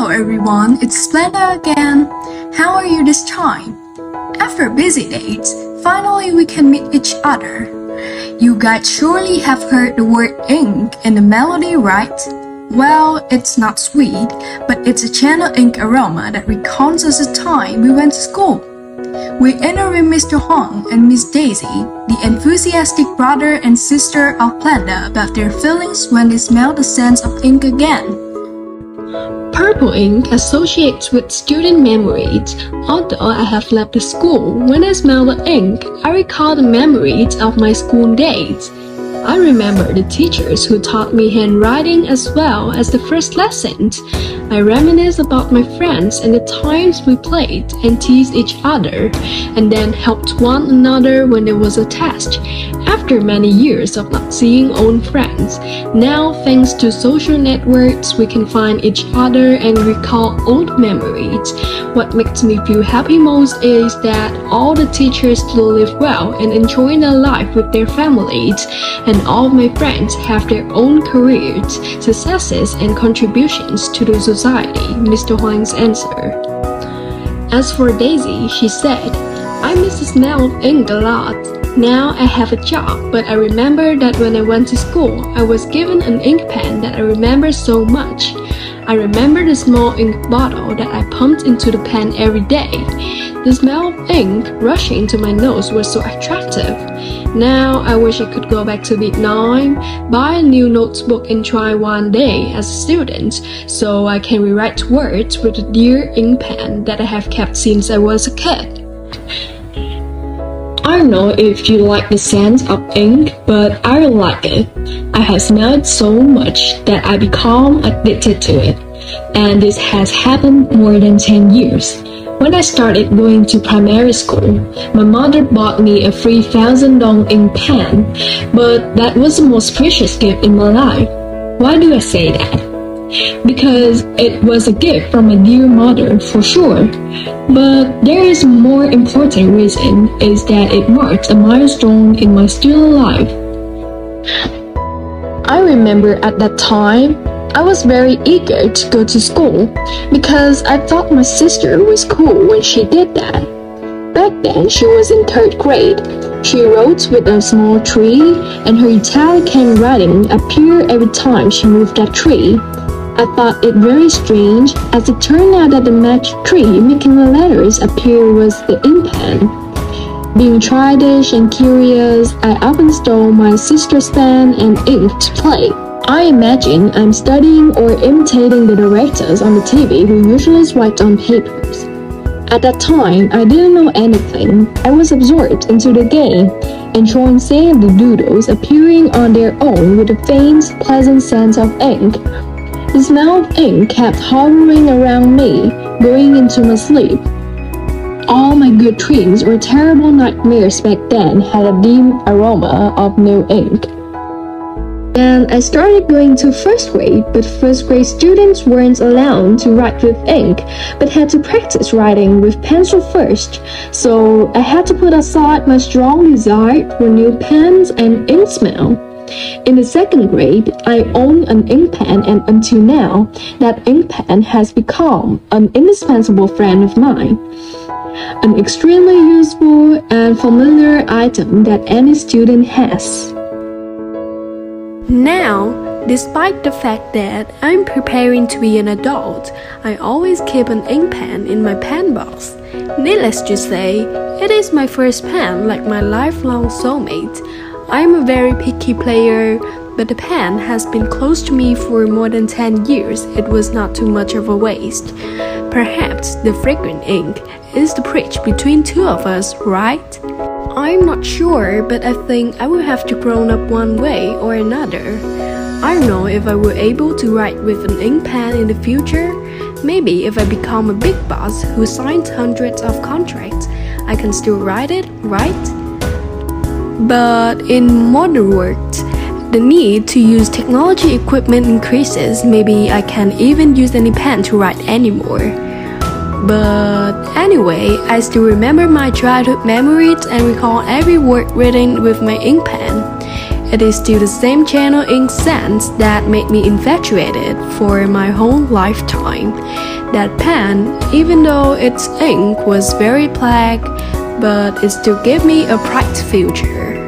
Hello everyone, it's Blenda again. How are you this time? After busy days, finally we can meet each other. You guys surely have heard the word ink in the melody, right? Well, it's not sweet, but it's a channel ink aroma that us the time we went to school. We interview Mr. Huang and Miss Daisy, the enthusiastic brother and sister of Blenda, about their feelings when they smell the scent of ink again. Purple ink associates with student memories. Although I have left the school, when I smell the ink, I recall the memories of my school days. I remember the teachers who taught me handwriting as well as the first lessons. I reminisce about my friends and the times we played and teased each other, and then helped one another when there was a test. After many years of not seeing old friends, now thanks to social networks, we can find each other and recall old memories. What makes me feel happy most is that all the teachers still live well and enjoy their life with their families, and all my friends have their own careers, successes, and contributions to the society, Mr. Huang's answer. As for Daisy, she said, I miss the smell of ink a lot. Now I have a job, but I remember that when I went to school, I was given an ink pen that I remember so much. I remember the small ink bottle that I pumped into the pen every day. The smell of ink rushing into my nose was so attractive. Now I wish I could go back to Vietnam, buy a new notebook and try one day as a student, so I can rewrite words with a dear ink pen that I have kept since I was a kid. I don't know if you like the scent of ink, but I like it. I have smelled so much that I become addicted to it. And this has happened more than 10 years. When I started going to primary school, my mother bought me a 3000 dong ink pen, but that was the most precious gift in my life. Why do I say that? because it was a gift from a dear mother for sure. But there is more important reason is that it marks a milestone in my student life. I remember at that time, I was very eager to go to school because I thought my sister was cool when she did that. Back then, she was in third grade. She wrote with a small tree, and her italic handwriting appeared every time she moved that tree. I thought it very strange, as it turned out that the magic tree making the letters appear was the ink pen. Being childish and curious, I often stole my sister's pen and ink to play. I imagine I'm studying or imitating the directors on the TV who usually write on papers. At that time, I didn't know anything. I was absorbed into the game, enjoying seeing the doodles appearing on their own with a faint, pleasant sense of ink the smell of ink kept hovering around me, going into my sleep. All my good dreams or terrible nightmares back then had a dim aroma of new ink. Then I started going to first grade, but first grade students weren't allowed to write with ink, but had to practice writing with pencil first. So I had to put aside my strong desire for new pens and ink smell. In the second grade, I own an ink pen and until now, that ink pen has become an indispensable friend of mine. An extremely useful and familiar item that any student has. Now, despite the fact that I'm preparing to be an adult, I always keep an ink pen in my pen box. Needless to say, it is my first pen like my lifelong soulmate. I'm a very picky player, but the pen has been close to me for more than 10 years. It was not too much of a waste. Perhaps the fragrant ink is the bridge between two of us, right? I'm not sure, but I think I will have to grow up one way or another. I don't know if I will be able to write with an ink pen in the future. Maybe if I become a big boss who signs hundreds of contracts, I can still write it, right? But in modern world, the need to use technology equipment increases. Maybe I can't even use any pen to write anymore. But anyway, I still remember my childhood memories and recall every word written with my ink pen. It is still the same channel ink sense that made me infatuated for my whole lifetime. That pen, even though its ink was very black, but it still gave me a bright future.